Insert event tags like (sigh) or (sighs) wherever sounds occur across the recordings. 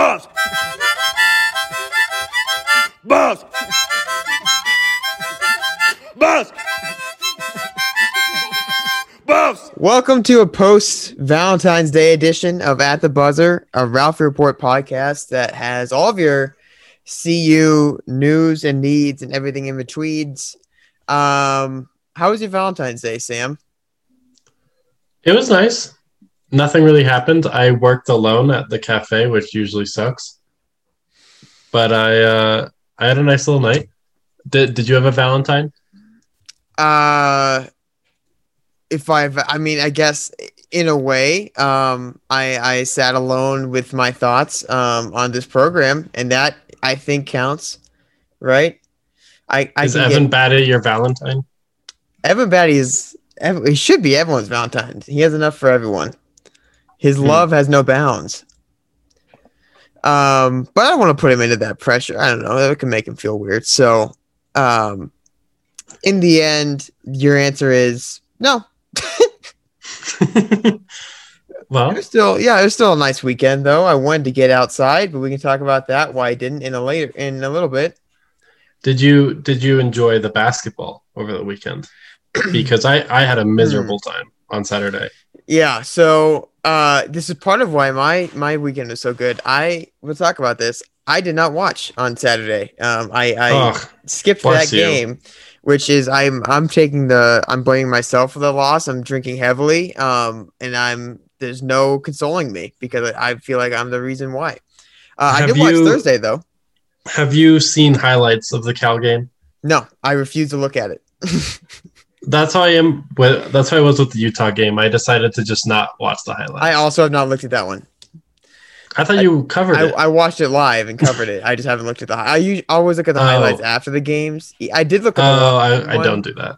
Boss! Boss! Boss! Boss! Welcome to a post Valentine's Day edition of At the Buzzer, a Ralphie Report podcast that has all of your CU news and needs and everything in betweens. Um, how was your Valentine's Day, Sam? It was nice. Nothing really happened. I worked alone at the cafe, which usually sucks. But I uh, I had a nice little night. Did Did you have a Valentine? Uh, if I've, I mean, I guess in a way, um, I I sat alone with my thoughts um on this program, and that I think counts, right? I I Is Evan get, Battey your Valentine? Evan Battey is he should be everyone's Valentine. He has enough for everyone. His Hmm. love has no bounds. Um, but I don't want to put him into that pressure. I don't know. That can make him feel weird. So, um, in the end, your answer is no. (laughs) well, It was still, yeah, it was still a nice weekend though. I wanted to get outside, but we can talk about that. Why I didn't in a later in a little bit. did you did you enjoy the basketball over the weekend? (clears throat) Because I I had a miserable time on Saturday. Yeah, so uh this is part of why my my weekend was so good. I will talk about this. I did not watch on Saturday. Um I I Ugh, skipped that you. game, which is I'm I'm taking the I'm blaming myself for the loss. I'm drinking heavily. Um and I'm there's no consoling me because I feel like I'm the reason why. Uh, I did watch you- Thursday though. have you seen highlights of the Cal game? No, I refuse to look at it. (laughs) That's how I am. With, that's how I was with the Utah game. I decided to just not watch the highlights. I also have not looked at that one. I thought you covered I, it. I watched it live and covered it. I just haven't looked at the. I usually always look at the Oh. highlights after the games. I did look at. the oh, I, I don't do that.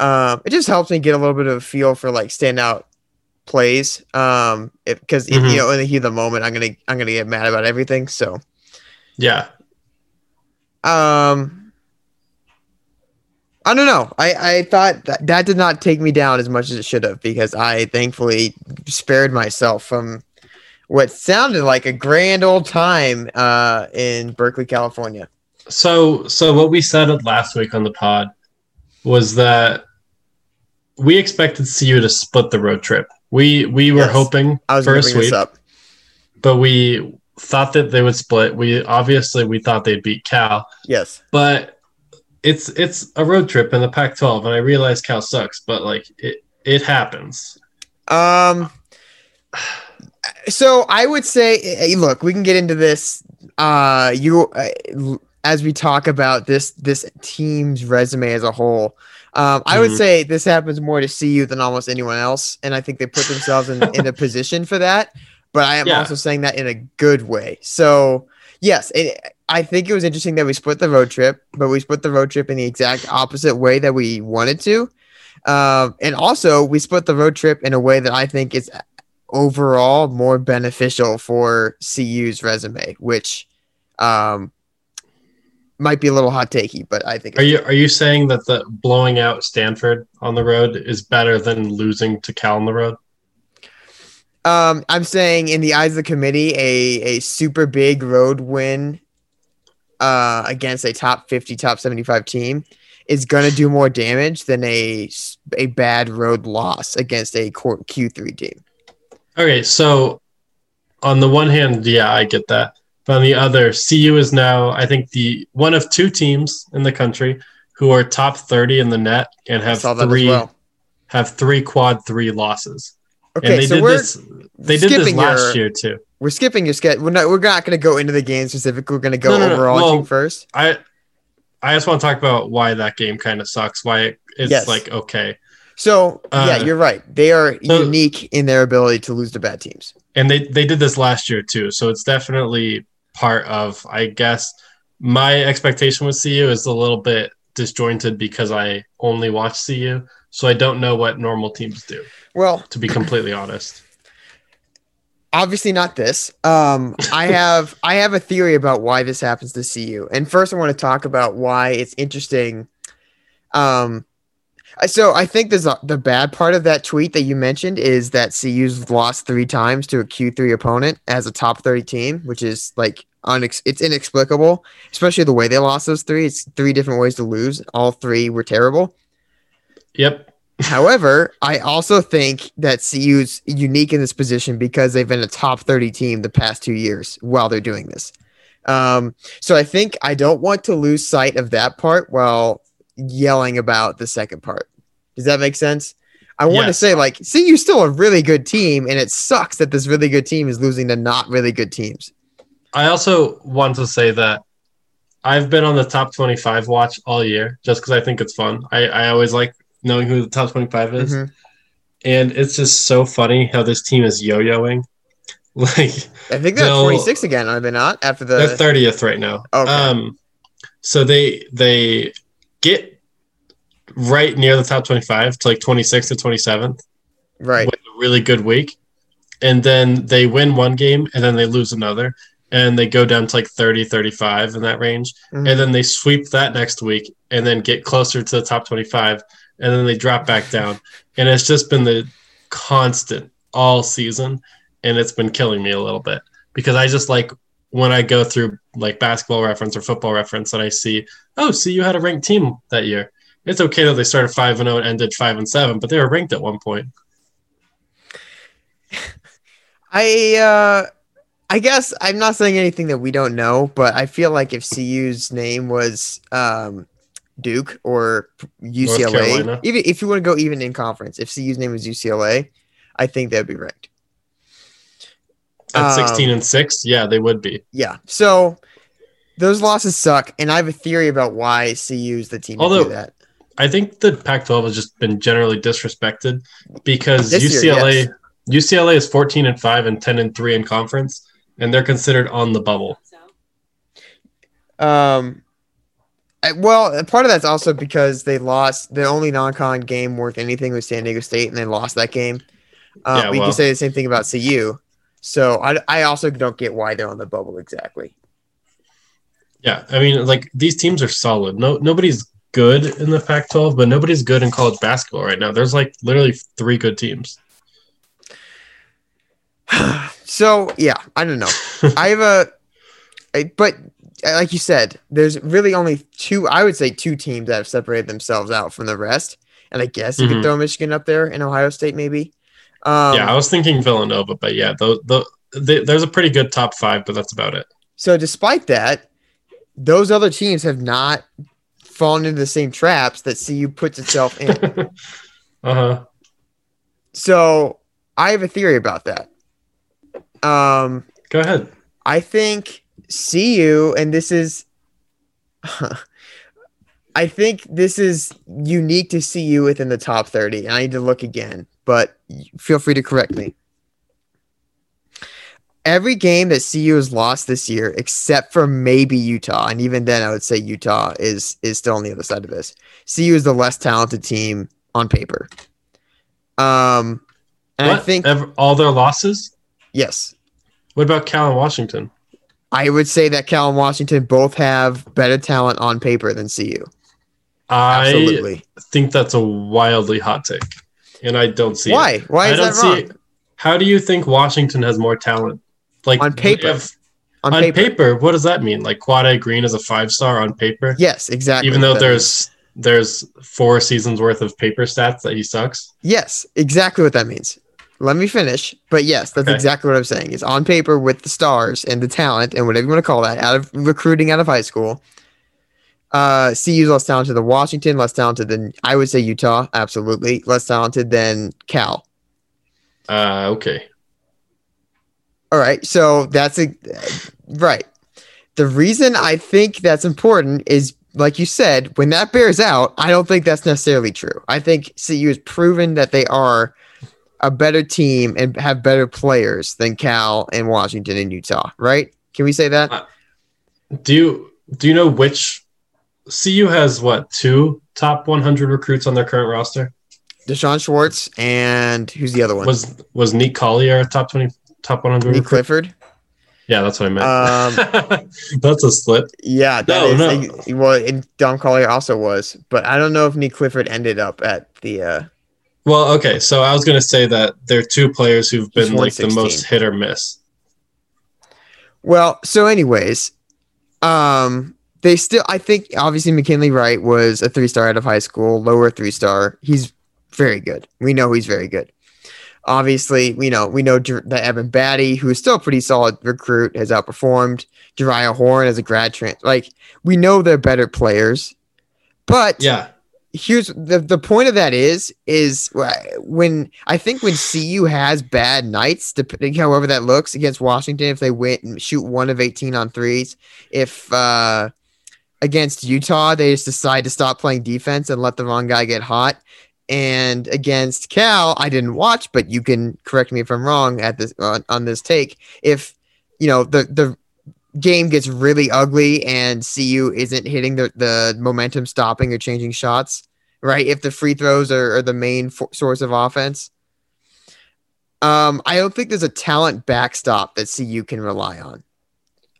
Um, it just helps me get a little bit of a feel for like standout plays. Um, because Mhm. you know in the heat of the moment, I'm gonna I'm gonna get mad about everything. So, Yeah, um, I don't know. I I thought that that did not take me down as much as it should have because I thankfully spared myself from what sounded like a grand old time uh in Berkeley, California. So, so what we said last week on the pod was that we expected CU to split the road trip. We we were Yes. hoping I was for gonna a bring up. but we thought that they would split. We obviously we thought they'd beat Cal, Yes. but it's it's a road trip in the Pac-12, and I realize Cal sucks, but like it it happens. Um. So I would say, eh, look, we can get into this. Uh, you uh, as we talk about this this team's resume as a whole. Um, I would Mhm. say this happens more to CU than almost anyone else, and I think they put themselves in, in a (laughs) position for that. But I am Yeah. also saying that in a good way. So yes, it, I think it was interesting that we split the road trip, but we split the road trip in the exact opposite way that we wanted to. Um, and also, we split the road trip in a way that I think is overall more beneficial for CU's resume, which um, might be a little hot takey, but I think Are you are you saying that the blowing out Stanford on the road is better than losing to Cal on the road? Um, I'm saying in the eyes of the committee, a a super big road win uh, against a top 50, top 75 team is going to do more damage than a a bad road loss against a core Q3 team. Okay, so on the one hand, yeah, I get that. But on the other, CU is now, I think, the one of two teams in the country who are top thirty in the net and have saw that as three well. have three quad three losses. Okay, and they so did we're this. They did this last your- year too. we're skipping your sketch. We're not we're not going to go into the game specifically. We're going to go No, no, no. overall Well, team first. I I just want to talk about why that game kind of sucks. Why it's Yes. like okay, So yeah, uh, you're right. They are so- unique in their ability to lose to bad teams. and they they did this last year too. So it's definitely part of. I guess my expectation with CU is a little bit disjointed because I only watch CU, so I don't know what normal teams do. Well, To be completely honest, obviously not this. Um, I have I have a theory about why this happens to CU. And first, I want to talk about why it's interesting. Um, So I think there's a, the bad part of that tweet that you mentioned is that CU's lost three times to a Q3 opponent as a top 30 team, which is like unex- it's inexplicable, especially the way they lost those three. It's three different ways to lose. All three were terrible. Yep. However, I also think that CU's unique in this position because they've been a top 30 team the past two years while they're doing this. Um, so I think I don't want to lose sight of that part while yelling about the second part. Does that make sense? I want to say, like, CU's still a really good team, and it sucks that this really good team is losing to not really good teams. I also want to say that I've been on the top 25 watch all year just because I think it's fun. I, I always like knowing who the top 25 is. Mhm. And it's just so funny how this team is yo yoing. (laughs) Like, I think they're They'll- 26 again, are they not? After the they're 30th right now. Okay. Um, so they they get right near the top 25 to like 26 to 27th right. with a really good week. And then they win one game and then they lose another. And they go down to like 30, 35 in that range. Mhm. And then they sweep that next week and then get closer to the top 25. And then they drop back down. And it's just been the constant all season. And it's been killing me a little bit because I just like when I go through like basketball reference or football reference and I see, oh, see, you had a ranked team that year. It's okay that they started 5 and 0 and ended 5 and 7, but they were ranked at one point. (laughs) I uh I guess I'm not saying anything that we don't know, but I feel like if CU's name was um Duke or UCLA, even if you want to go even in conference, if CU's name was UCLA, I think that'd be ranked. At Um, 16 and 6, yeah, they would be. Yeah. So those losses suck, and I have a theory about why CU's the team to Although- do that. I think the Pac-12 has just been generally disrespected because This year, UCLA yes. UCLA is 14 and 5 and 10 and 3 in conference and they're considered on the bubble. Um, well, part of that's also because they lost the only non-con game worth anything was San Diego State, and they lost that game. Um, Yeah, we well- can say the same thing about CU. So I, I also don't get why they're on the bubble exactly. Yeah, I mean like these teams are solid. No nobody's good in the Pac-12, but nobody's good in college basketball right now. There's like literally 3 good teams. (sighs) so yeah, I don't know. (laughs) I have a, I- but like you said, there's really only two. I would say two teams that have separated themselves out from the rest, and I guess you could Mhm. throw Michigan up there and Ohio State maybe. Um, yeah, I was thinking Villanova, but yeah, the, the, the, there's a pretty good top 5, but that's about it. So despite that, those other teams have not fallen into the same traps that CU puts itself in. (laughs) uh-huh. so I have a theory about that. Um, Go ahead. I think CU, and this is, (laughs) I think this is unique to CU within the top 30. I need to look again, but feel free to correct me. Every game that CU has lost this year, except for maybe Utah, and even then, I would say Utah is is still on the other side of this. CU is the less talented team on paper. Um, and I think Ev- all their losses? yes, What about Cal and Washington? I would say that Cal and Washington both have better talent on paper than CU. I Absolutely. think that's a wildly hot take, and I don't see it. Why? Why I is don't that see wrong? it. How do you think Washington has more talent? Like On paper. if- On, on paper. paper. what does that mean? Like Quade Green is a five star on paper, Yes, exactly. even though there's there's four seasons worth of paper stats that he sucks. yes, exactly what that means. Let me finish. But yes, that's Okay. exactly what I'm saying. Is on paper with the stars and the talent and whatever you want to call that out of recruiting out of high school. Uh, CU's less talented than Washington, less talented than I would say Utah, absolutely less talented than Cal. Uh, okay, All right, so that's a right. The reason I think that's important is, like you said, when that bears out, I don't think that's necessarily true. I think CU has proven that they are a better team and have better players than Cal and Washington and Utah. Right? Can we say that? do you do you know which CU has what two top 100 recruits on their current roster? D'Shawn Schwartz and who's the other one? Was was Nick Collier a top 20 top 100 Nick recruit? Clifford. Yeah, that's what I meant. Um, (laughs) that's a slip. Yeah, that No, is a- well. And Dom Collier also was, but I don't know if Nique Clifford ended up at the. uh Well, okay, so I was gonna say that there are two players who've been like the most hit or miss. Well, so anyways, um, they still. I think obviously McKinley Wright was a three star out of high school, lower three star. He's very good. We know he's very good. Obviously, we know we know that Evan Battey, who is still a pretty solid recruit, has outperformed Jeriah Horne as a grad trans. Like we know they're better players, but Yeah, here's the the point of that is is when I think when CU has bad nights, depending however that looks against Washington, if they win and shoot one of eighteen on threes, if uh, against Utah they just decide to stop playing defense and let the wrong guy get hot. And against Cal, I didn't watch, but you can correct me if I'm wrong at this on, on this take. If you know the the game gets really ugly and CU isn't hitting the, the momentum stopping or changing shots, right? If the free throws are, are the main fo- source of offense, um, I don't think there's a talent backstop that CU can rely on.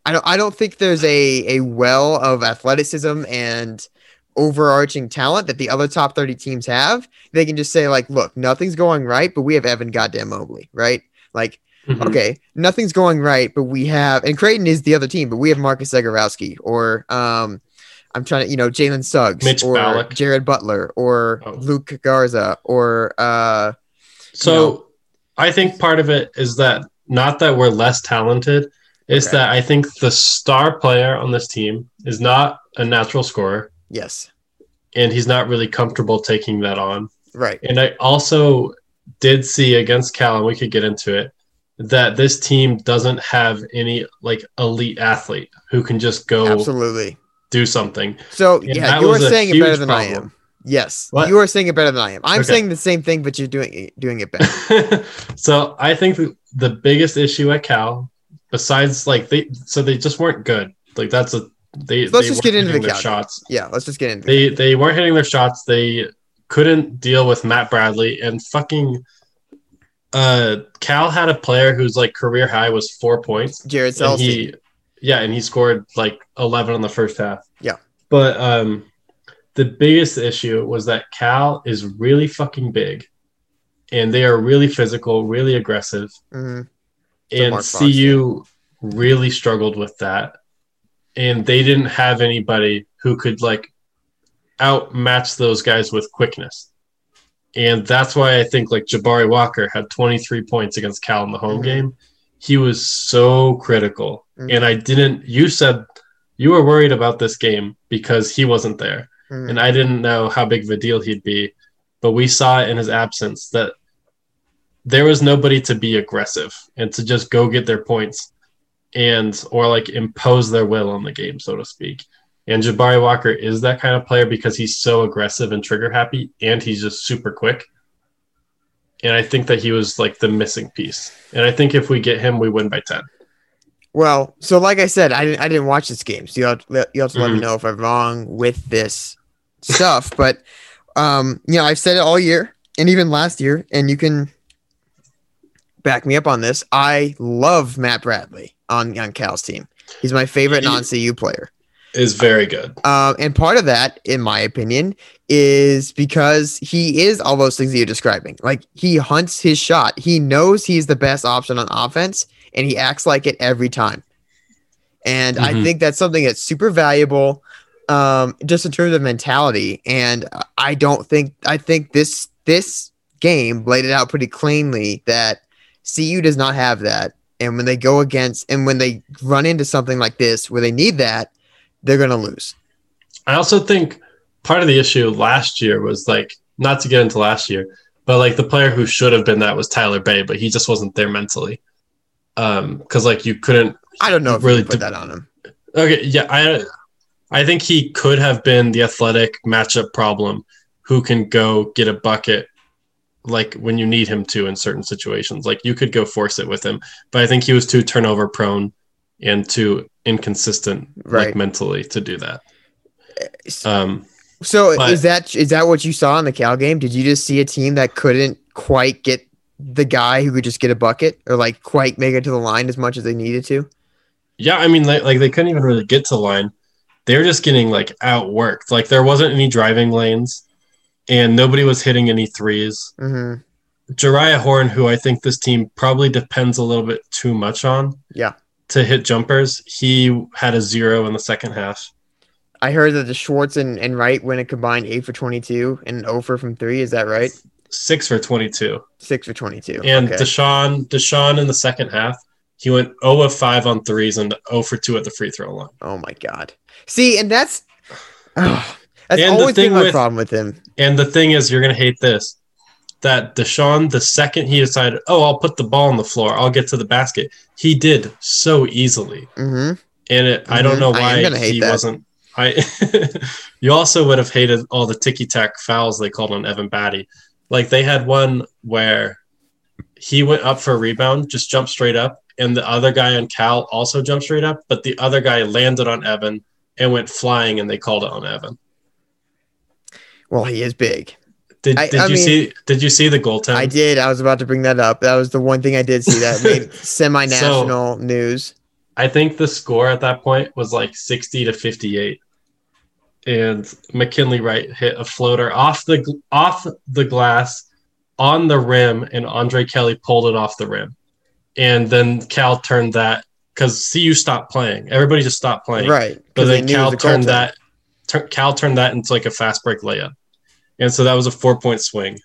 I don't. I don't think there's a a well of athleticism and overarching talent that the other top 30 teams have. They can just say like, look, nothing's going right, but we have Evan goddamn Mobley, right? Like Mhm. okay, nothing's going right, but we have, and Creighton is the other team, but we have Marcus Zegarowski or, um, I'm trying to, you know, Jalen Suggs Mitch or Ballock. Jared Butler or Oh. Luke Garza or, uh, So know. I think part of it is that not that we're less talented, is Okay. that I think the star player on this team is not a natural scorer, yes, and he's not really comfortable taking that on. right. And I also did see against Cal, and we could get into it, that this team doesn't have any like elite athlete who can just go Absolutely. Do something. So And yeah, you are saying it better than I am. Yes, What? you are saying it better than I am. I'm Okay. saying the same thing, but you're doing it, doing it better. (laughs) so I think the- the biggest issue at Cal, besides like they, so they just weren't good. Like that's a they. Let's they just get into the Cal shots. yeah, let's just get into They they weren't hitting their shots. They couldn't deal with Matt Bradley and fucking. Uh, Cal had a player whose like career high was four points. Jared he yeah and he scored like 11 on the first half Yeah. but um the biggest issue was that cal is really fucking big and they are really physical really aggressive Mhm. and Mark Fox cu really struggled with that and they didn't have anybody who could like outmatch those guys with quickness and that's why i think like jabari walker had 23 points against cal in the home Mhm. game he was so critical Mhm. and i didn't you said you were worried about this game because he wasn't there Mhm. and i didn't know how big of a deal he'd be but we saw in his absence that there was nobody to be aggressive and to just go get their points and or like impose their will on the game so to speak and jabari walker is that kind of player because he's so aggressive and trigger happy and he's just super quick and i think that he was like the missing piece and i think if we get him we win by 10 Well, so like I said, I didn't I didn't watch this game, so you have to, you have to let me Mhm. know if I'm wrong with this stuff. (laughs) but um, you know, I've said it all year and even last year, and you can back me up on this. I love Matt Bradley on on Cal's team. He's my favorite non CU player. Is very good Um, and part of that, in my opinion, is because he is all those things that you're describing. Like he hunts his shot. He knows he's the best option on offense, and he acts like it every time. And I Mhm. think that's something that's super valuable, um, just in terms of mentality. And I don't think I think this this game laid it out pretty cleanly that CU does not have that. And when they go against, and when they run into something like this where they need that, they're gonna lose. I also think part of the issue last year was like not to get into last year, but like the player who should have been that was Tyler Bey, but he just wasn't there mentally. Um, because like you couldn't I don't know if Really really put de- that on him. okay, yeah, I I think he could have been the athletic matchup problem who can go get a bucket like when you need him to in certain situations. Like you could go force it with him, but I think he was too turnover prone and too inconsistent Right. like mentally to do that. Um So but- is that is that what you saw in the Cal game? Did you just see a team that couldn't quite get the guy who could just get a bucket or like quite make it to the line as much as they needed to? Yeah, I mean, like, like they couldn't even really get to the line. They were just getting like outworked. Like there wasn't any driving lanes, and nobody was hitting any threes. hmm Jeriah Horne, who I think this team probably depends a little bit too much on Yeah. To hit jumpers, he had a zero in the second half. I heard that the Schwartz and, and Wright went a combined eight for 22 and an oh over from three. Is that right? Six for 22. Six for 22. And okay. D'Shawn, D'Shawn in the second half, he went 0 of 5 on threes and 0 for 2 at the free throw line. oh my God. See, and that's, (sighs) oh, that's And the always been my with- problem with him. And the thing is, you're going to hate this that D'Shawn, the second he decided, oh, I'll put the ball on the floor, I'll get to the basket, he did so easily. hmm And it, I don't Mhm. know why he that. wasn't. I (laughs) you also would have hated all the ticky tack fouls they called on Evan Battey. Like they had one where he went up for a rebound, just jumped straight up, and the other guy on Cal also jumped straight up, but the other guy landed on Evan and went flying, and they called it on Evan. Well, he is big. Did, I- did I you mean- see? Did you see the goaltend? I did. I was about to bring that up. That was the one thing I did see that (laughs) made semi national news. I think the score at that point was like 60 to 58. And McKinley Wright hit a floater off the off the glass on the rim and Andre Kelly pulled it off the rim. And then Cal turned that cuz CU stopped playing. Everybody just stopped playing. Right. But Because then Cal a turned goaltender. that Cal turned that into like a fast break layup. And so that was a 4-point swing.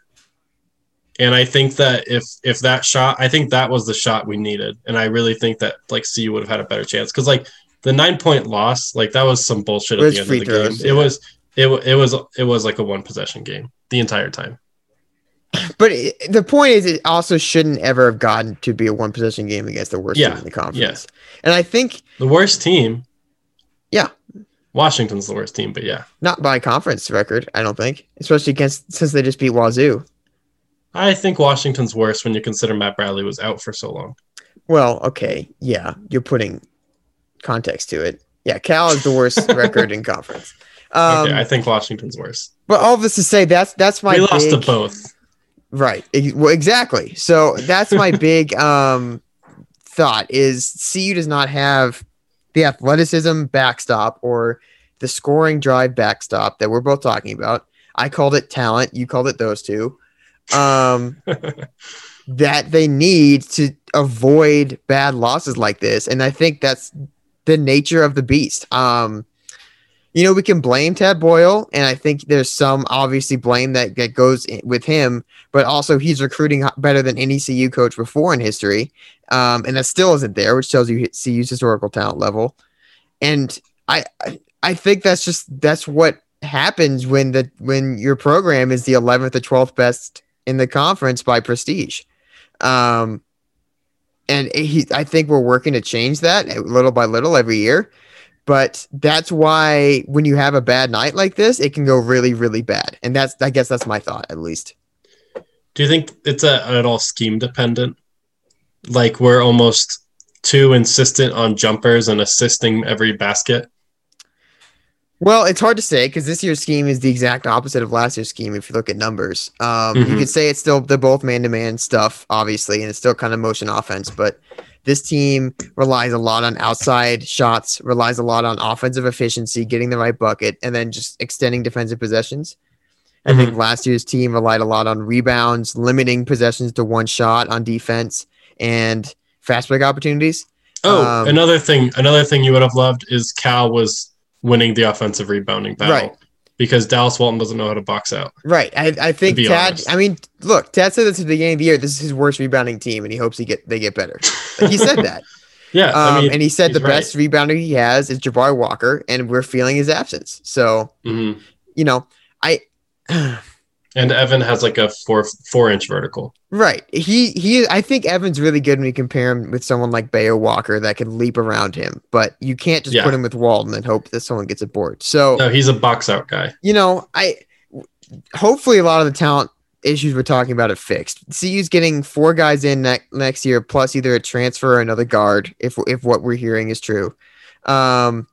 And I think that if if that shot, I think that was the shot we needed. And I really think that like CU would have had a better chance cuz like the 9-point loss, like that was some bullshit at the end of the throws, game. yeah. It was it, it was it was like a one possession game the entire time. But it, the point is, it also shouldn't ever have gotten to be a one possession game against the worst Yeah, team in the conference. And I think The worst team. Yeah. Washington's the worst team, but yeah. not by conference record, I don't think, especially against since they just beat Wazoo. I think Washington's worse when you consider Matt Bradley was out for so long. Well, okay, yeah, you're putting context to it. Yeah, Cal is the worst (laughs) record in conference. Um, okay, I think Washington's worse. but all this to say, that's that's my we lost big, to both. Right. Well, exactly. So that's my (laughs) big um thought is CU does not have the athleticism backstop or the scoring drive backstop that we're both talking about. I called it talent, you called it those two. Um (laughs) that they need to avoid bad losses like this and I think that's the nature of the beast. Um you know, we can blame Tad Boyle, and I think there's some obviously blame that, that goes with him but also he's recruiting better than any CU coach before in history. Um, and that still isn't there, which tells you CU's historical talent level. And I, I, think that's just that's what happens when the when your program is the 11th or 12th best in the conference by prestige. Um, and he, I think we're working to change that uh, little by little every year. But that's why when you have a bad night like this, it can go really, really bad. And that's, I guess, that's my thought at least. Do you think it's a, at all scheme dependent? Like we're almost too insistent on jumpers and assisting every basket. Well, it's hard to say because this year's scheme is the exact opposite of last year's scheme. If you look at numbers, um, you Mhm. could say it's still they're both man-to-man stuff, obviously, and it's still kind of motion offense. But this team relies a lot on outside shots, relies a lot on offensive efficiency, getting the right bucket, and then just extending defensive possessions. I Mm-hmm. think last year's team relied a lot on rebounds, limiting possessions to one shot on defense, and fast break opportunities. Oh, Um, another thing, another thing you would have loved is Cal was winning the offensive rebounding battle Right. Because Dallas Walton doesn't know how to box out. Right. I, I think Tad. honest. I mean, look, Tad said this at the beginning of the year. This is his worst rebounding team, and he hopes he get they get better. Like, he said that, (laughs) Yeah, um, I mean, and he said the best rebounder he has is Jabari Walker, and we're feeling his absence. So mhm. you know, I and Evan has like a four four inch vertical. right. He he. I think Evan's really good when you compare him with someone like Bayo Walker that can leap around him, but you can't just Yeah. put him with Walton and hope that someone gets a board. So No, he's a box out guy. you know, I hopefully a lot of the talent issues we're talking about are fixed. CU's getting four guys in ne- next year, plus either a transfer or another guard, if if what we're hearing is true. Um,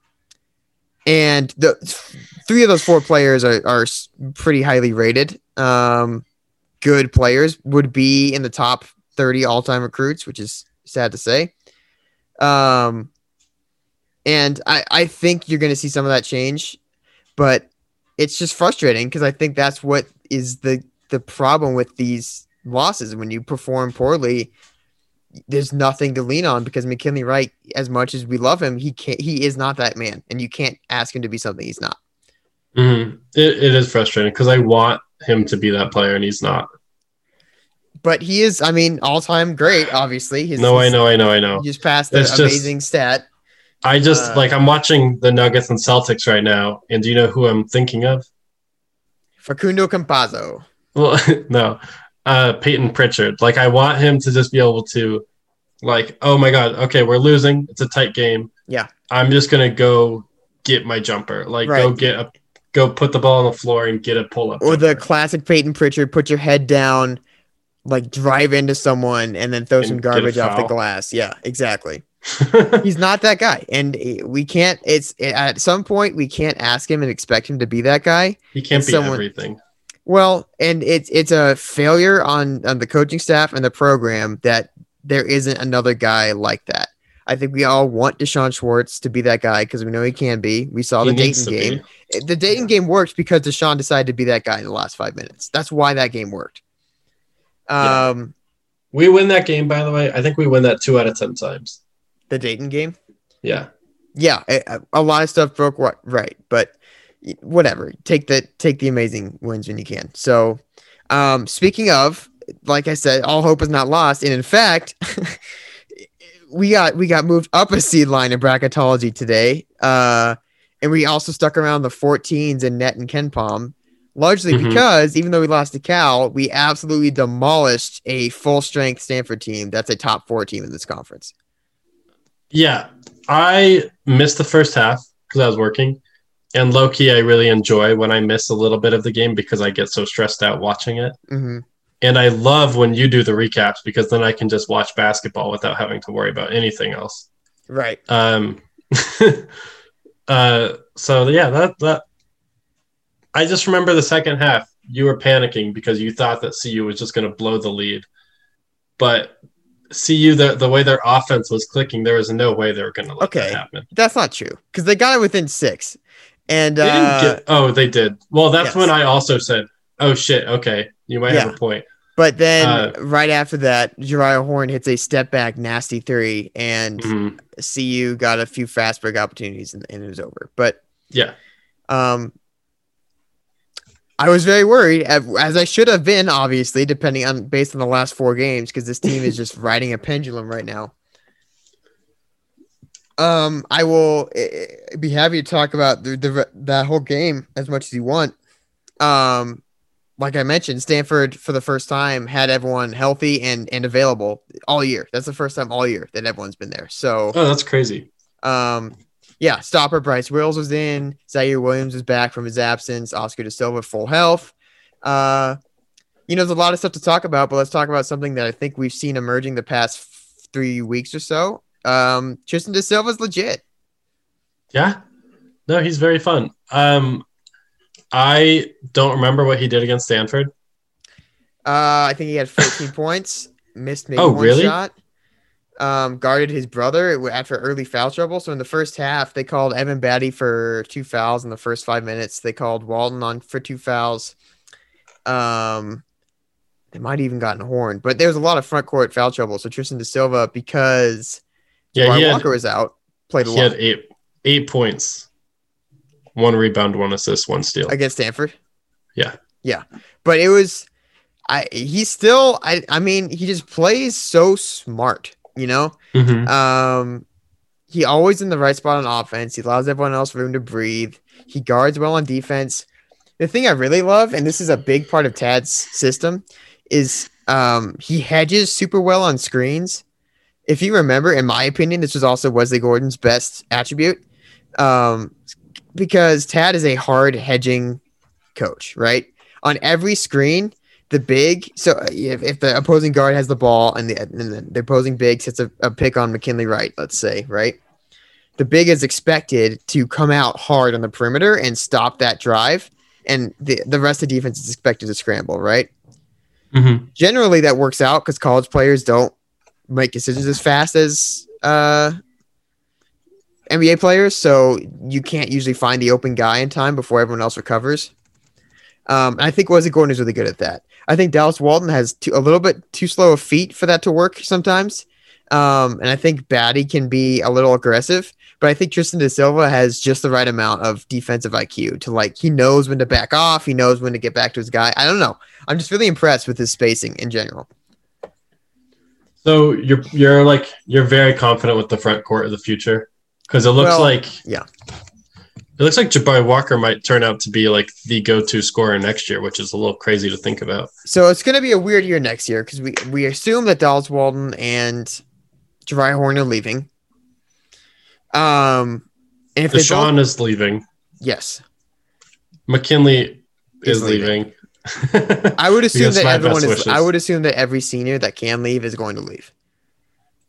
and the three of those four players are are pretty highly rated. Um, good players would be in the top thirty all time recruits, which is sad to say. Um, And I, I think you're going to see some of that change, but it's just frustrating because I think that's what is the the problem with these losses. When you perform poorly, there's nothing to lean on because McKinley Wright, as much as we love him, he can't. He is not that man, and you can't ask him to be something he's not. Mhm. It, it is frustrating because I want him to be that player and he's not. But he is, I mean, all time great. Obviously, He's, No, I know, I know, I know. He just passed an It's just- amazing stat. I just Uh, like I'm watching the Nuggets and Celtics right now, and do you know who I'm thinking of? Facundo Campazzo. Well, (laughs) no, uh, Payton Pritchard. Like I want him to just be able to, like, oh my god, okay, we're losing. It's a tight game. Yeah. I'm just gonna go get my jumper. Like go get a, go put the ball on the floor and get a pull up. Or the classic Payton Pritchard, put your head down, like drive into someone, and then throw And some garbage off the glass. Yeah, exactly. (laughs) He's not that guy, and we can't. It's at some point we can't ask him and expect him to be that guy. he can't It's be someone- everything. Well, and it's it's a failure on on the coaching staff and the program that there isn't another guy like that. I think we all want D'Shawn Schwartz to be that guy because we know he can be. We saw He the Dayton game. be. The Dayton game worked because D'Shawn decided to be that guy in the last five minutes. That's why that game worked. Yeah. Um, We win that game, by the way. I think we win that two out of ten times. the Dayton game. Yeah. Yeah, a, a lot of stuff broke right, but whatever. Take the take the amazing wins when you can. So, um, speaking of, like I said, all hope is not lost, and in fact, (laughs) we got we got moved up a seed line in bracketology today, uh, and we also stuck around the 14s in net and KenPom. Largely Mhm. because even though we lost to Cal, we absolutely demolished a full strength Stanford team. That's a top four team in this conference. Yeah. I missed the first half because I was working. And low key, I really enjoy when I miss a little bit of the game because I get so stressed out watching it. hmm And I love when you do the recaps because then I can just watch basketball without having to worry about anything else. Right. Um, (laughs) uh, so yeah, that that I just remember the second half. You were panicking because you thought that CU was just going to blow the lead, but CU the the way their offense was clicking, there was no way they were going to let Okay. that happen. That's not true because they got it within six, and They uh, get. Oh, they did. Well, that's yes. when I also said, "Oh shit, okay, you might have a point." But then uh, right after that, Jeriah Horne hits a step back nasty three, and Mhm. CU got a few fast break opportunities, and, and it was over. But Yeah, um, I was very worried, as as I should have been, obviously, depending on based on the last four games, because this team is just (laughs) riding a pendulum right now. Um, I will eh, eh, be happy to talk about the, the that whole game as much as you want. Um, like I mentioned, Stanford for the first time had everyone healthy and and available all year. That's the first time all year that everyone's been there. So, oh, that's crazy. um, yeah, stopper Bryce Wills was in. Ziaire Williams was back from his absence. Oscar da Silva full health. Uh, you know, there's a lot of stuff to talk about, but let's talk about something that I think we've seen emerging the past f- three weeks or so. Um, Tristan da Silva's legit. Yeah, no, he's very fun. Um, I don't remember what he did against Stanford. Uh, I think he had 14 (laughs) points, missed maybe Oh, one really? shot. Um, guarded his brother after early foul trouble. So in the first half, they called Evan Battey for two fouls in the first five minutes. They called Walton on for two fouls. Um, they might have even gotten a horn, but there was a lot of front court foul trouble. So Tristan da Silva, because Yeah, had, Walker was out, played a lot. he had eight eight points, one rebound, one assist, one steal. against Stanford. Yeah. yeah, but it was. I he's still. I I mean, he just plays so smart. You know. Mhm. Um, he always in the right spot on offense. He allows everyone else room to breathe. He guards well on defense. The thing I really love, and this is a big part of Tad's system, is um, he hedges super well on screens. If you remember, in my opinion, this was also Wesley Gordon's best attribute, um, because Tad is a hard hedging coach, right? On every screen, the big so if, if the opposing guard has the ball and the, and the, opposing big sets a, a pick on McKinley Wright, let's say, right? The big is expected to come out hard on the perimeter and stop that drive, and the, the rest of the defense is expected to scramble, right? Mhm. Generally, that works out because college players don't make decisions as fast as uh NBA players, so you can't usually find the open guy in time before everyone else recovers. Um, I think Wesley Gordon is really good at that. I think Dallas Walton has too, a little bit too slow of feet for that to work sometimes. Um, and I think Battey can be a little aggressive, but I think Tristan da Silva has just the right amount of defensive IQ to like he knows when to back off, he knows when to get back to his guy. I don't know. I'm just really impressed with his spacing in general. So you're you're like you're very confident with the front court of the future because it looks Well, like yeah. it looks like Jabari Walker might turn out to be like the go-to scorer next year, which is a little crazy to think about. So it's going to be a weird year next year because we we assume that Dallas Walton and Jari Horn are leaving. Um, and if D'Shawn is leaving. yes, McKinley Is is leaving. leaving. I would (laughs) assume that everyone is. wishes. I would assume that every senior that can leave is going to leave.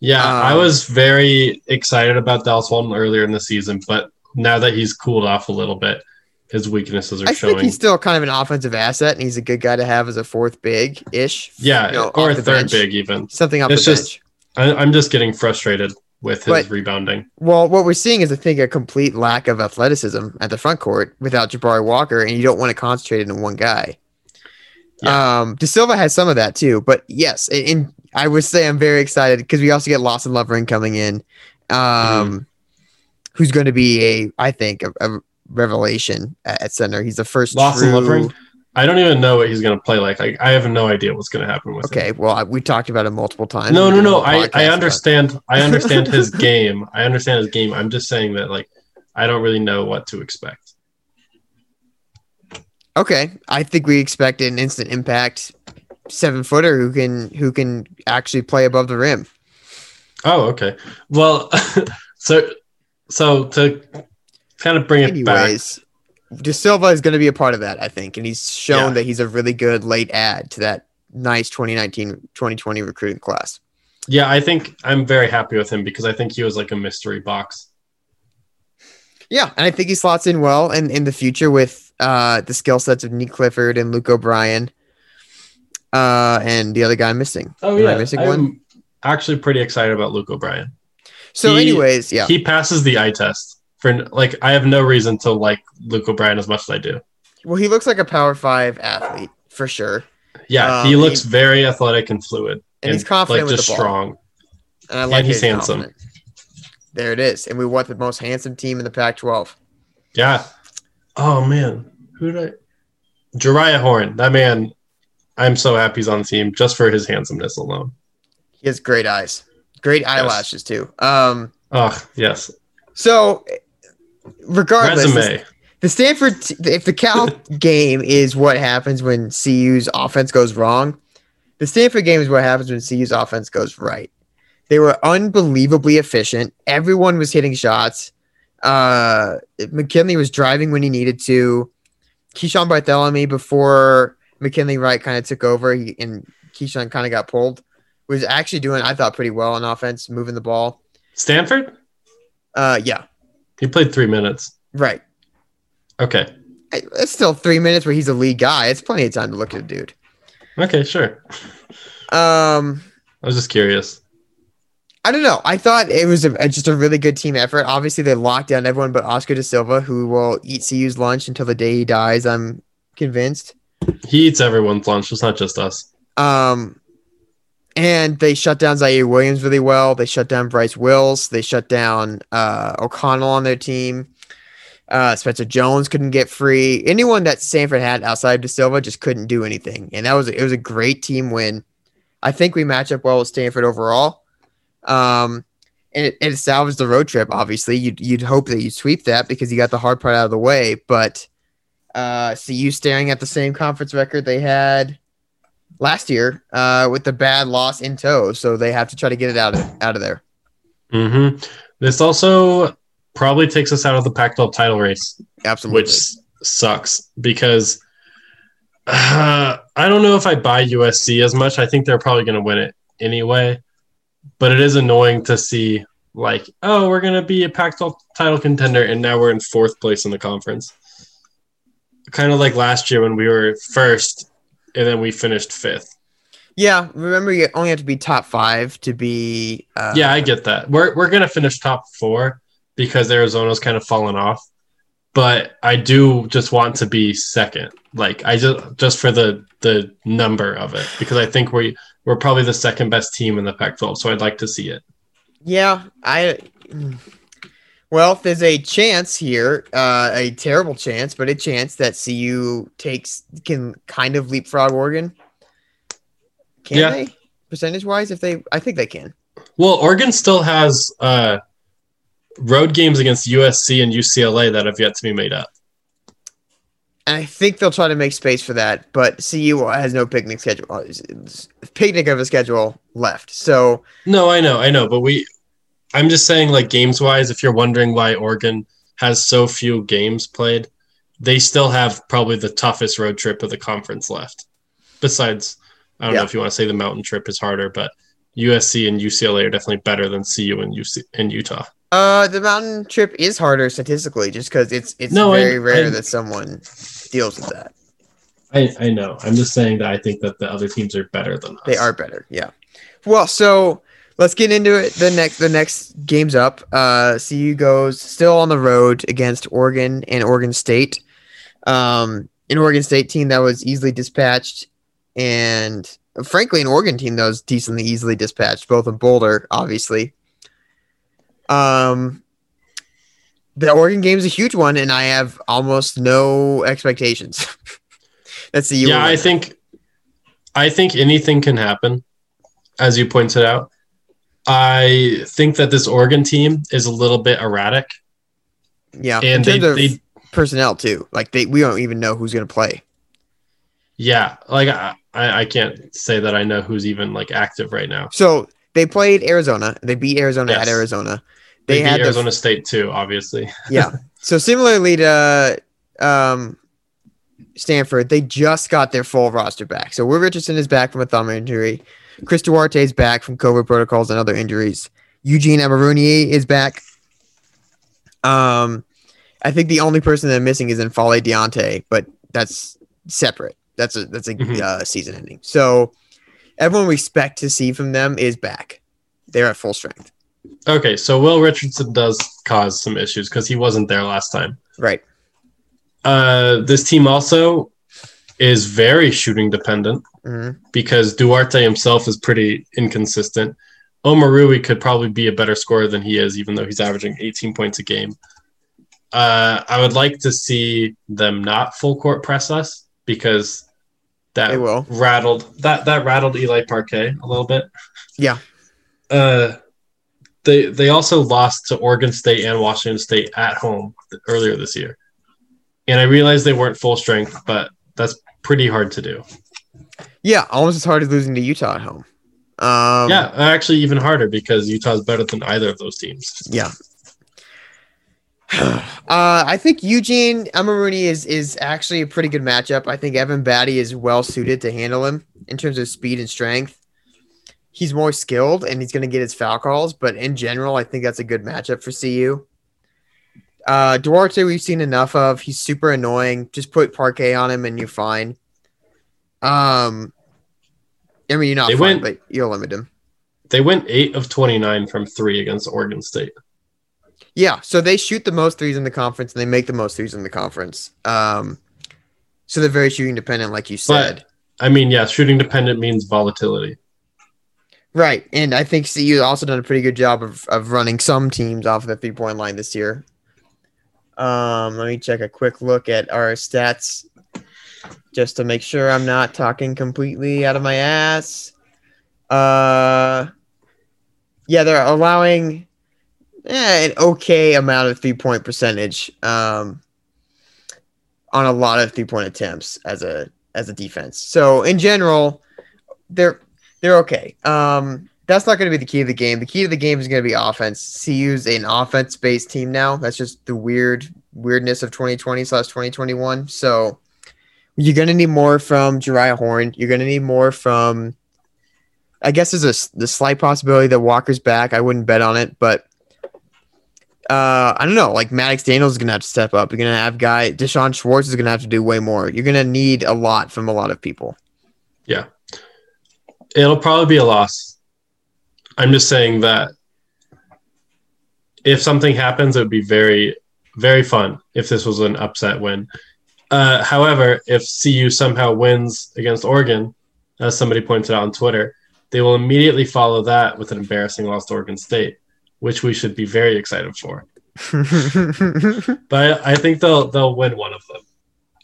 Yeah, I Um, was very excited about Dallas Walton earlier in the season, but now that he's cooled off a little bit, his weaknesses are I showing. think he's still kind of an offensive asset, and he's a good guy to have as a fourth big ish. yeah, you know, or a third bench. big even. something off It's just- bench. I, I'm just getting frustrated with his But- rebounding. Well, what we're seeing is, I think, a complete lack of athleticism at the front court without Jabari Walker, and you don't want to concentrate it in one guy. Um, da Silva has some of that too, but yes, and I would say I'm very excited because we also get Lawson Lovering coming in, um, Mm-hmm. who's going to be a, I think, a, a revelation at, at center. He's the first Lawson true. Lovering? I don't even know what he's going to play like. I, I have no idea what's going to happen with him. Okay, well, I, we talked about him multiple times. No, no, no. I, I understand. I (laughs) understand his game. I understand his game. I'm just saying that like I don't really know what to expect. Okay, I think we expect an instant impact seven footer who can who can actually play above the rim. Oh, okay. Well, (laughs) so so to kind of bring it back. Anyways, da Silva is going to be a part of that, I think, and he's shown Yeah. that he's a really good late add to that nice 2019-2020 recruiting class. Yeah, I think I'm very happy with him because I think he was like a mystery box. Yeah, and I think he slots in well in, in the future with uh, the skill sets of Nick Clifford and Luke O'Brien, uh, and the other guy missing. Oh Am I yeah, missing I'm one? actually pretty excited about Luke O'Brien. So, He- anyways, yeah, He passes the eye test. For like, I have no reason to like Luke O'Brien as much as I do. well, he looks like a Power Five athlete for sure, Yeah, Um, he looks he- very athletic and fluid, and he's confident like with just strong. and I like he's his handsome. confidence. There it is, and we want the most handsome team in the Pac-12. Yeah. Oh man, who did I? Jeriah Horne. That man. I'm so happy he's on the team just for his handsomeness alone. He has great eyes, great eyelashes too. Um, Oh yes, so regardless, resume. the Stanford, if the Cal (laughs) game is what happens when CU's offense goes wrong, the Stanford game is what happens when CU's offense goes right. They were unbelievably efficient. Everyone was hitting shots. Uh, McKinley was driving when he needed to. Keeshawn Barthelemy before McKinley Wright kind of took over, he, and Keeshawn kind of got pulled. Was actually doing, I thought, pretty well on offense, moving the ball. Stanford. Uh, yeah, He played three minutes. right. Okay. It's still three minutes where he's a lead guy. It's plenty of time to look at the dude. Okay. Sure. Um, I was just curious. I don't know. I thought it was a, just a really good team effort. Obviously, they locked down everyone but Oscar da Silva, who will eat CU's lunch until the day he dies. I'm convinced. He eats everyone's lunch. It's not just us. Um, and they shut down Zaire Williams really well. They shut down Bryce Wills. They shut down uh, O'Connell on their team. Uh, Spencer Jones couldn't get free. Anyone that Stanford had outside da Silva just couldn't do anything, and that was it was a great team win. I think we match up well with Stanford overall. Um, and it, it salvaged the road trip. Obviously, you'd you'd hope that you sweep that because you got the hard part out of the way. But uh, see you staring at the same conference record they had last year uh, with the bad loss in tow, so they have to try to get it out of out of there. Mm-hmm. This also probably takes us out of the Pac-12 title race, Absolutely. which sucks because uh, (sighs) I don't know if I buy USC as much. I think they're probably going to win it anyway, but it is annoying to see like, oh, we're going to be a Pac-12 title contender, and now we're in fourth place in the conference. Kind of like last year when we were first, and then we finished fifth. yeah, remember you only have to be top five to be. Uh, yeah, I get that. We're we're gonna finish top four, because Arizona's kind of fallen off. But I do just want to be second. Like I just just for the the number of it because I think we we're probably the second best team in the Pac-12, so I'd like to see it. Yeah, I. Well, there's a chance here, uh, a terrible chance, but a chance that CU takes can kind of leapfrog Oregon. Can Yeah. they percentage wise? If they, I think they can. Well, Oregon still has uh, road games against USC and UCLA that have yet to be made up. And I think they'll try to make space for that, but CU has no picnic schedule, uh, picnic of a schedule left. So No, I know, I know, but we. I'm just saying, like games wise, if you're wondering why Oregon has so few games played, they still have probably the toughest road trip of the conference left. Besides, I don't Yeah. know if you want to say the mountain trip is harder, but USC and UCLA are definitely better than CU and UC and Utah. Uh, the mountain trip is harder statistically, just because it's it's No, I- very rare I- that someone deals with that. I, I know. I'm just saying that I think that the other teams are better than us. They are better, yeah. Well, so let's get into it. The next the next game's up. Uh, CU goes still on the road against Oregon and Oregon State. Um, an Oregon State team that was easily dispatched, and frankly, an Oregon team that was decently easily dispatched, both in Boulder, obviously. Um, the Oregon game is a huge one, and I have almost no expectations. (laughs) That's the yeah, I think I think anything can happen, as you pointed out. I think that this Oregon team is a little bit erratic, yeah, in and they, they personnel too. Like they, we don't even know who's gonna play. yeah, like I, I can't say that I know who's even like active right now. So they played Arizona. They beat Arizona Yes. at Arizona. They, They, beat had the Arizona State too, obviously. (laughs) yeah. So similarly to um, Stanford, they just got their full roster back. So Will Richardson is back from a thumb injury. Chris Duarte is back from COVID protocols and other injuries. Eugene Omoruyi is back. Um, I think the only person they're missing is N'Faly Dante, but that's separate. That's a that's a Mhm. uh, season ending. So everyone we expect to see from them is back. They're at full strength. Okay, so Will Richardson does cause some issues because he wasn't there last time. Right. Uh, this team also is very shooting dependent. Mhm. because Duarte himself is pretty inconsistent. Omoruyi could probably be a better scorer than he is, even though he's averaging 18 points a game. Uh, I would like to see them not full court press us because that will. rattled that that rattled Eli Parquet a little bit. Yeah. Uh, they they also lost to Oregon State and Washington State at home earlier this year, and I realized they weren't full strength, but that's pretty hard to do. Yeah, almost as hard as losing to Utah at home. Um, yeah, actually, even harder because Utah's better than either of those teams. yeah. (sighs) uh, I think Eugene Omoruyi is is actually a pretty good matchup. I think Evan Battey is well suited to handle him in terms of speed and strength. He's more skilled and he's going to get his foul calls, but in general, I think that's a good matchup for CU. Uh, Duarte, we've seen enough of. He's super annoying. Just put Parquet on him and you're fine. Um, I mean, you're not They fine, went- but you'll limit him. They went eight of twenty nine from three against Oregon State. Yeah, so they shoot the most threes in the conference and they make the most threes in the conference. Um, so they're very shooting dependent, like you said. I mean, yeah, shooting dependent means volatility. right. And I think CU also done a pretty good job of, of running some teams off of the three point line this year. Um, let me check a quick look at our stats just to make sure I'm not talking completely out of my ass. Uh, yeah, they're allowing eh, an okay amount of three point percentage um, on a lot of three point attempts as a as a defense. So in general, they're they're okay. Um, that's not going to be the key of the game. The key to the game is going to be offense. CU's an offense based team now. That's just the weird weirdness of 2020 slash 2021. So you're going to need more from Jeriah Horne. You're going to need more from. I guess there's a the slight possibility that Walker's back. I wouldn't bet on it, but uh, I don't know. Like Maddox Daniels is gonna have to step up. You're gonna have guy D'Shawn Schwartz is gonna have to do way more. You're gonna need a lot from a lot of people. Yeah, it'll probably be a loss. I'm just saying that if something happens, it would be very, very fun if this was an upset win. Uh, however, if CU somehow wins against Oregon, as somebody pointed out on Twitter, they will immediately follow that with an embarrassing loss to Oregon State, which we should be very excited for. (laughs) But I, I think they'll they'll win one of them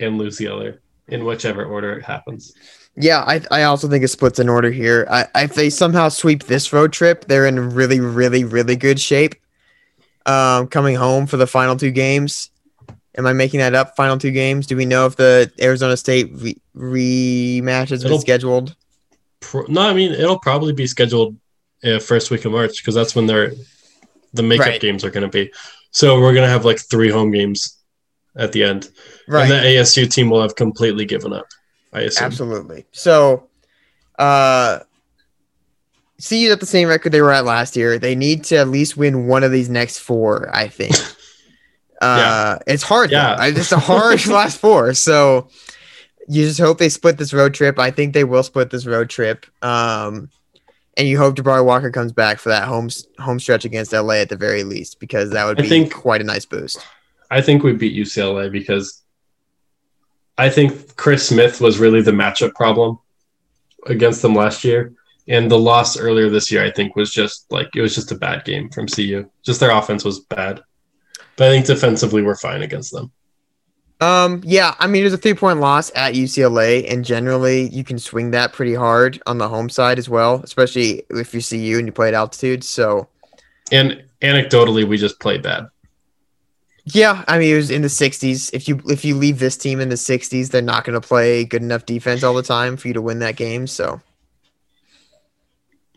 and lose the other in whichever order it happens. Yeah, I I also think it splits in order here. I, if they somehow sweep this road trip, they're in really, really, really good shape. Um, coming home for the final two games. Am I making that up? Final two games. Do we know if the Arizona State re- rematch has been It'll- scheduled? Pro- no, I mean it'll probably be scheduled uh, first week of March because that's when they're the makeup Right. games are going to be. So we're going to have like three home games at the end, Right. and the ASU team will have completely given up. I assume. Absolutely. So, uh, CU's at the same record they were at last year. They need to at least win one of these next four, I think. (laughs) Uh, it's hard. Yeah. Yeah. It's a hard (laughs) last four. So you just hope they split this road trip. I think they will split this road trip. Um, and you hope Jabari Walker comes back for that home home stretch against LA at the very least, because that would be think- quite a nice boost. I think we beat UCLA because I think Chris Smith was really the matchup problem against them last year. And the loss earlier this year, I think, was just like it was just a bad game from CU. Just their offense was bad. But I think defensively we're fine against them. Um, yeah, I mean, it was a three point loss at UCLA, and generally you can swing that pretty hard on the home side as well, especially if you see you and you play at altitude. So, And anecdotally, we just played bad. Yeah, I mean, it was in the 60s. If you if you leave this team in the 60s, they're not going to play good enough defense all the time for you to win that game. So,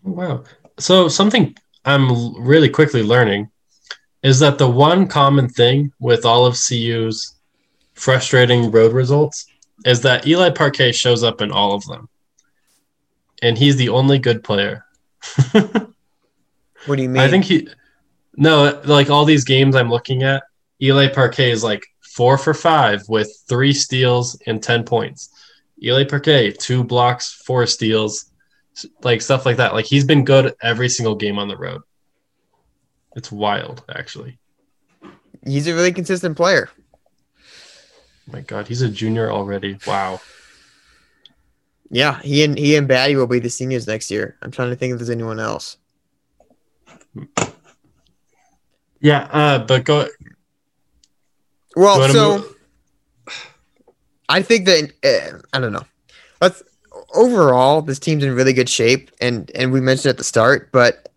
oh, Wow. So something I'm really quickly learning is that the one common thing with all of CU's frustrating road results is that Eli Parquet shows up in all of them. And he's the only good player. (laughs) what do you mean? I think he No, like all these games I'm looking at, Eli Parquet is like 4 for 5 with 3 steals and 10 points. Eli Parquet, 2 blocks, 4 steals, like stuff like that. Like he's been good every single game on the road. It's wild, actually. he's a really consistent player. my God, he's a junior already. Wow. Yeah, he and he and Battey will be the seniors next year. I'm trying to think if there's anyone else. Yeah, uh, but go. Well, so move- I think that uh, I don't know. Let's overall, this team's in really good shape, and and we mentioned at the start, but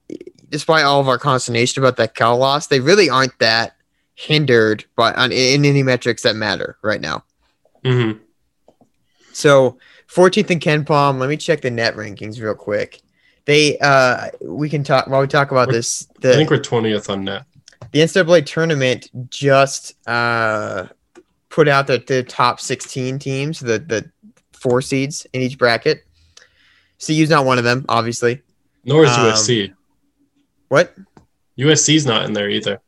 despite all of our consternation about that Cal loss, they really aren't that hindered by on in any metrics that matter right now. Mhm. So 14th in KenPom. Let me check the net rankings real quick. They uh we can talk while we talk about this. I think we're 20th on net. The NCAA tournament just uh, put out the, the top 16 teams, the, the four seeds in each bracket. CU's not one of them, obviously. Nor is Um, USC. What? USC's not in there either.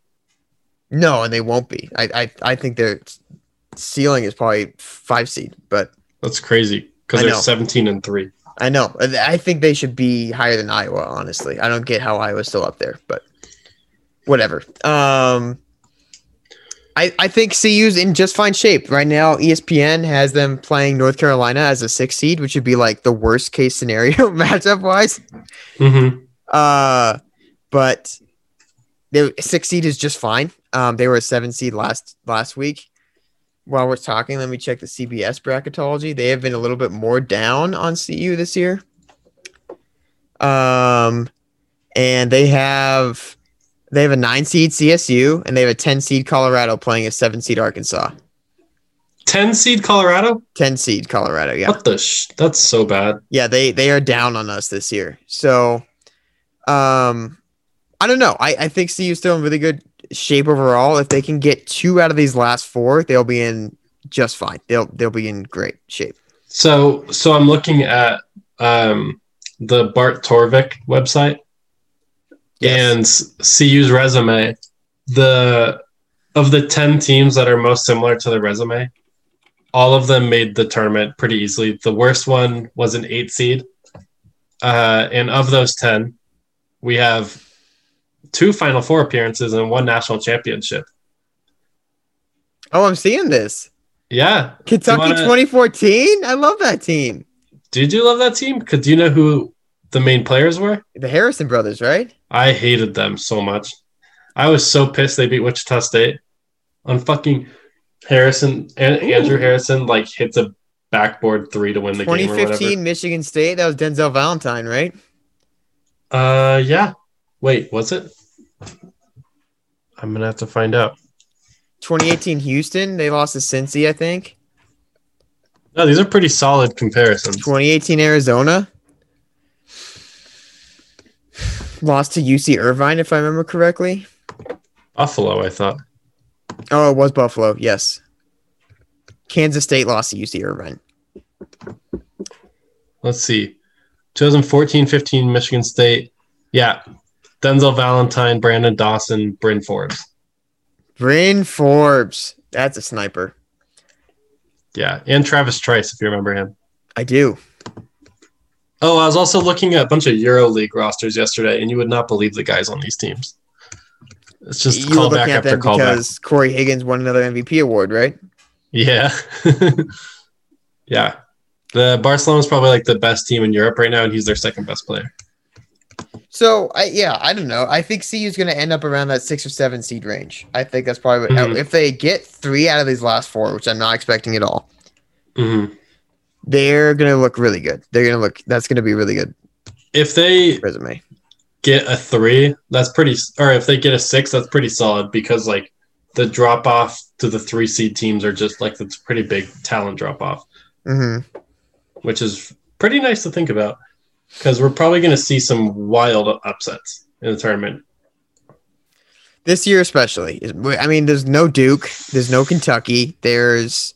No, and they won't be. I, I, I think their ceiling is probably five seed, but That's crazy because they're 17 and 3. I know. I think they should be higher than Iowa, honestly. I don't get how Iowa's still up there, but whatever. Um, I, I think CU's in just fine shape. Right now, ESPN has them playing North Carolina as a six seed, which would be like the worst case scenario (laughs) matchup wise. Mm-hmm. Uh, but the six seed is just fine. Um, they were a seven seed last last week. While we're talking, let me check the CBS bracketology. They have been a little bit more down on CU this year. Um, and they have they have a nine seed CSU and they have a ten seed Colorado playing a seven seed Arkansas. 10 seed Colorado? Ten seed Colorado, yeah. What the sh? That's so bad. Yeah, they they are down on us this year. So, um, I don't know. I I think CU's still in really good shape overall. If they can get two out of these last four, they'll be in just fine. They'll they'll be in great shape. So, so I'm looking at um, the Bart Torvik website and CU's resume. The of the 10 teams that are most similar to the resume, all of them made the tournament pretty easily. The worst one was an eight seed. Uh, and of those 10, we have two Final Four appearances and one national championship. Oh, I'm seeing this. Yeah. Kentucky wanna- 2014. I love that team. Did you love that team? Because do you know who the main players were? The Harrison brothers, right? I hated them so much. I was so pissed they beat Wichita State on fucking Harrison and. Andrew Harrison like hits a backboard three to win the game 2015 Michigan State. That was Denzel Valentine, right? Uh, yeah. Wait, was it? I'm gonna have to find out. 2018 Houston. They lost to Cincy, I think. No, these are pretty solid comparisons. 2018 Arizona. Lost to UC Irvine, if I remember correctly. Buffalo, I thought. Oh, it was Buffalo. Yes. Kansas State lost to UC Irvine. Let's see. 2014 15 Michigan State. Yeah. Denzel Valentine, Branden Dawson, Bryn Forbes. Bryn Forbes. That's a sniper. Yeah. And Travis Trice, if you remember him. I do. Oh, I was also looking at a bunch of EuroLeague rosters yesterday, and you would not believe the guys on these teams. It's just you callback looking at after them callback. because Cory Higgins won another MVP award, right? Yeah. (laughs) yeah. The Barcelona's probably like the best team in Europe right now, and he's their second best player. So I yeah, I don't know. I think CU is going to end up around that six or seven seed range. I think that's probably what, Mhm. if they get three out of these last four, which I'm not expecting at all. hmm They're going to look really good. They're going to look. That's going to be really good If they resume. get a three, that's pretty, or if they get a six, that's pretty solid because like the drop off to the three seed teams are just like it's a pretty big talent drop off, hmm which is pretty nice to think about because we're probably going to see some wild upsets in the tournament. This year especially. I mean, there's no Duke. There's no Kentucky. There's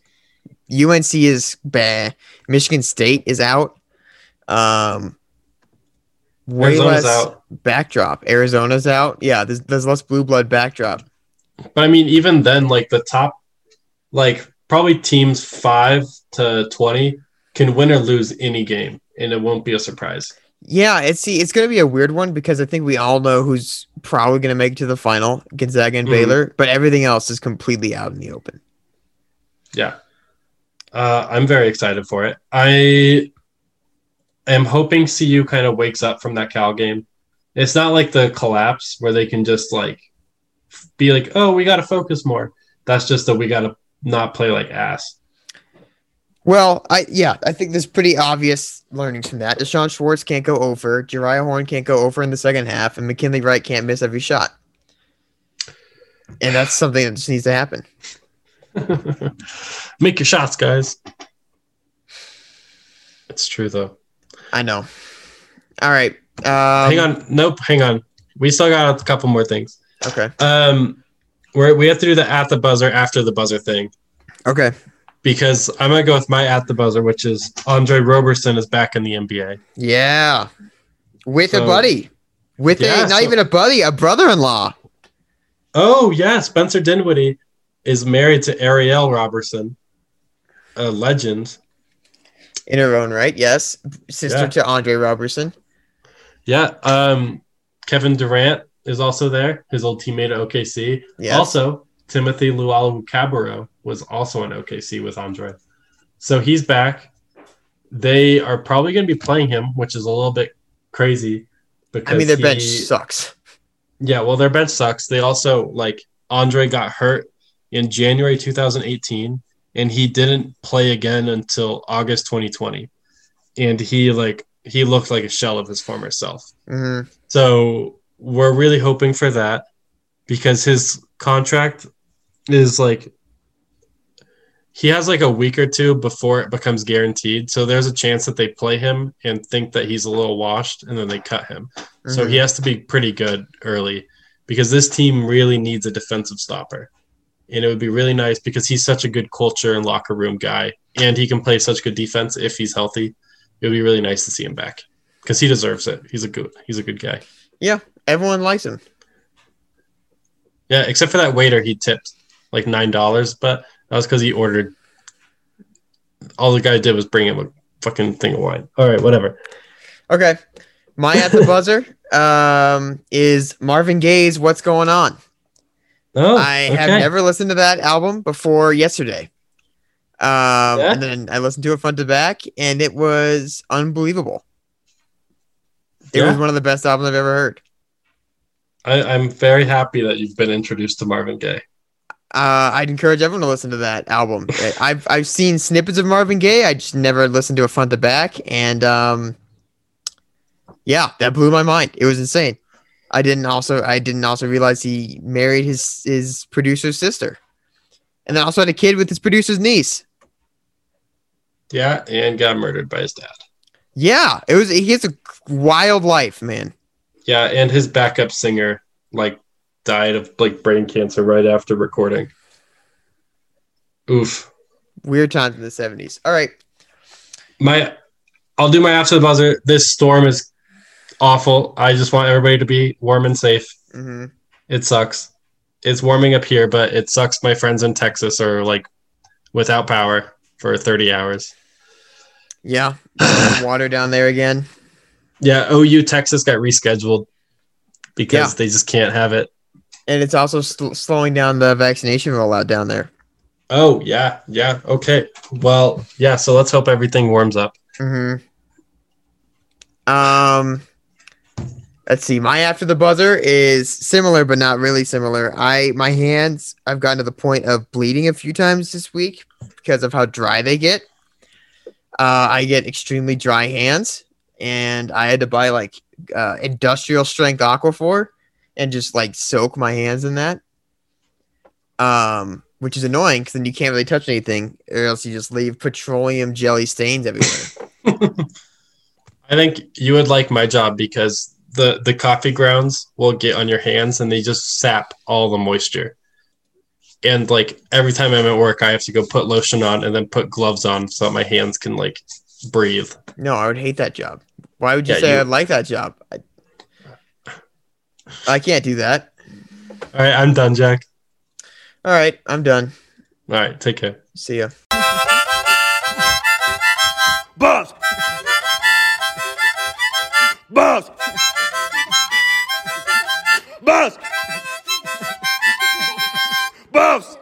UNC is bad. Michigan State is out. Um, way Arizona's less out. backdrop. Arizona's out. Yeah, there's there's less blue blood backdrop. But I mean, even then, like the top, like probably teams five to 20 can win or lose any game, and it won't be a surprise. Yeah, it's see, it's gonna be a weird one because I think we all know who's probably gonna make it to the final, Gonzaga and Mhm. Baylor, but everything else is completely out in the open. Yeah. Uh, I'm very excited for it. I am hoping CU kind of wakes up from that Cal game. It's not like the collapse where they can just like be like, oh, we got to focus more. That's just that we got to not play like ass. Well, I yeah, I think there's pretty obvious learnings from that. D'Shawn Schwartz can't go over, Jeriah Horne can't go over in the second half, and McKinley Wright can't miss every shot. And that's something that just needs to happen. (laughs) Make your shots, guys. It's true though. I know. All right. Um, hang on. Nope. Hang on. We still got a couple more things. Okay. Um, we're, we have to do the at the buzzer after the buzzer thing Okay. because I'm gonna go with my at the buzzer, which is Andre Roberson is back in the NBA. Yeah. With a buddy. With Yeah, a not so- even a buddy, a brother-in-law. Oh yeah, Spencer Dinwiddie is married to Ariel Roberson, a legend. In her own right, yes. Sister Yeah. to Andre Roberson. Yeah. Um, Kevin Durant is also there, his old teammate at OKC. Yes. Also, Timothé Luwawu-Cabarrot was also in OKC with Andre. So he's back. They are probably going to be playing him, which is a little bit crazy. Because I mean, their he- bench sucks. Yeah, well, their bench sucks. They also like Andre got hurt in January 2018, and he didn't play again until August 2020, and he like he looked like a shell of his former self. hmm So we're really hoping for that because his contract is like he has like a week or two before it becomes guaranteed. So there's a chance that they play him and think that he's a little washed and then they cut him. So he has to be pretty good early because this team really needs a defensive stopper. And it would be really nice because he's such a good culture and locker room guy and he can play such good defense if he's healthy. It would be really nice to see him back because he deserves it. He's a good he's a good guy. Yeah, everyone likes him. Yeah, except for that waiter he tipped like nine dollars, but that was because he ordered. All the guy did was bring him a fucking thing of wine. All right, whatever. Okay. My at the buzzer (laughs) um, is Marvin Gaye's "What's Going On." Oh, I have never listened to that album before yesterday. Um, Yeah? and then I listened to it front to back, and it was unbelievable. It Yeah. was one of the best albums I've ever heard. I, I'm very happy that you've been introduced to Marvin Gaye. Uh, I'd encourage everyone to listen to that album. (laughs) I've I've seen snippets of Marvin Gaye. I just never listened to it front to back, and um, yeah, that blew my mind. It was insane. I didn't also I didn't also realize he married his his producer's sister, and then also had a kid with his producer's niece. Yeah, and got murdered by his dad. Yeah, it was. He has a wild life, man. Yeah, and his backup singer like died of like brain cancer right after recording. Oof. Weird times in the seventies. All right, My I'll do my after the buzzer. This storm is awful. I just want everybody to be warm and safe. hmm It sucks. It's warming up here, but it sucks my friends in Texas are like without power for 30 hours. yeah, (sighs) water down there again. Yeah, OU Texas got rescheduled because Yeah. they just can't have it. And it's also sl- slowing down the vaccination rollout down there. Oh, yeah. Yeah. Okay. Well, yeah, so let's hope everything warms up. hmm Um, let's see. My after the buzzer is similar, but not really similar. I my hands I've gotten to the point of bleeding a few times this week because of how dry they get. Uh, I get extremely dry hands, and I had to buy like uh, industrial strength Aquaphor and just like soak my hands in that. Um, which is annoying because then you can't really touch anything, or else you just leave petroleum jelly stains everywhere. (laughs) I think you would like my job because the the coffee grounds will get on your hands and they just sap all the moisture. And like every time I'm at work, I have to go put lotion on and then put gloves on so that my hands can like breathe. No, I would hate that job. Why would you Yeah, say you- I'd like that job? I, I can't do that. All right, I'm done, Jack. All right, I'm done. All right, take care. See ya. Boss! Boss! Boss! Boss!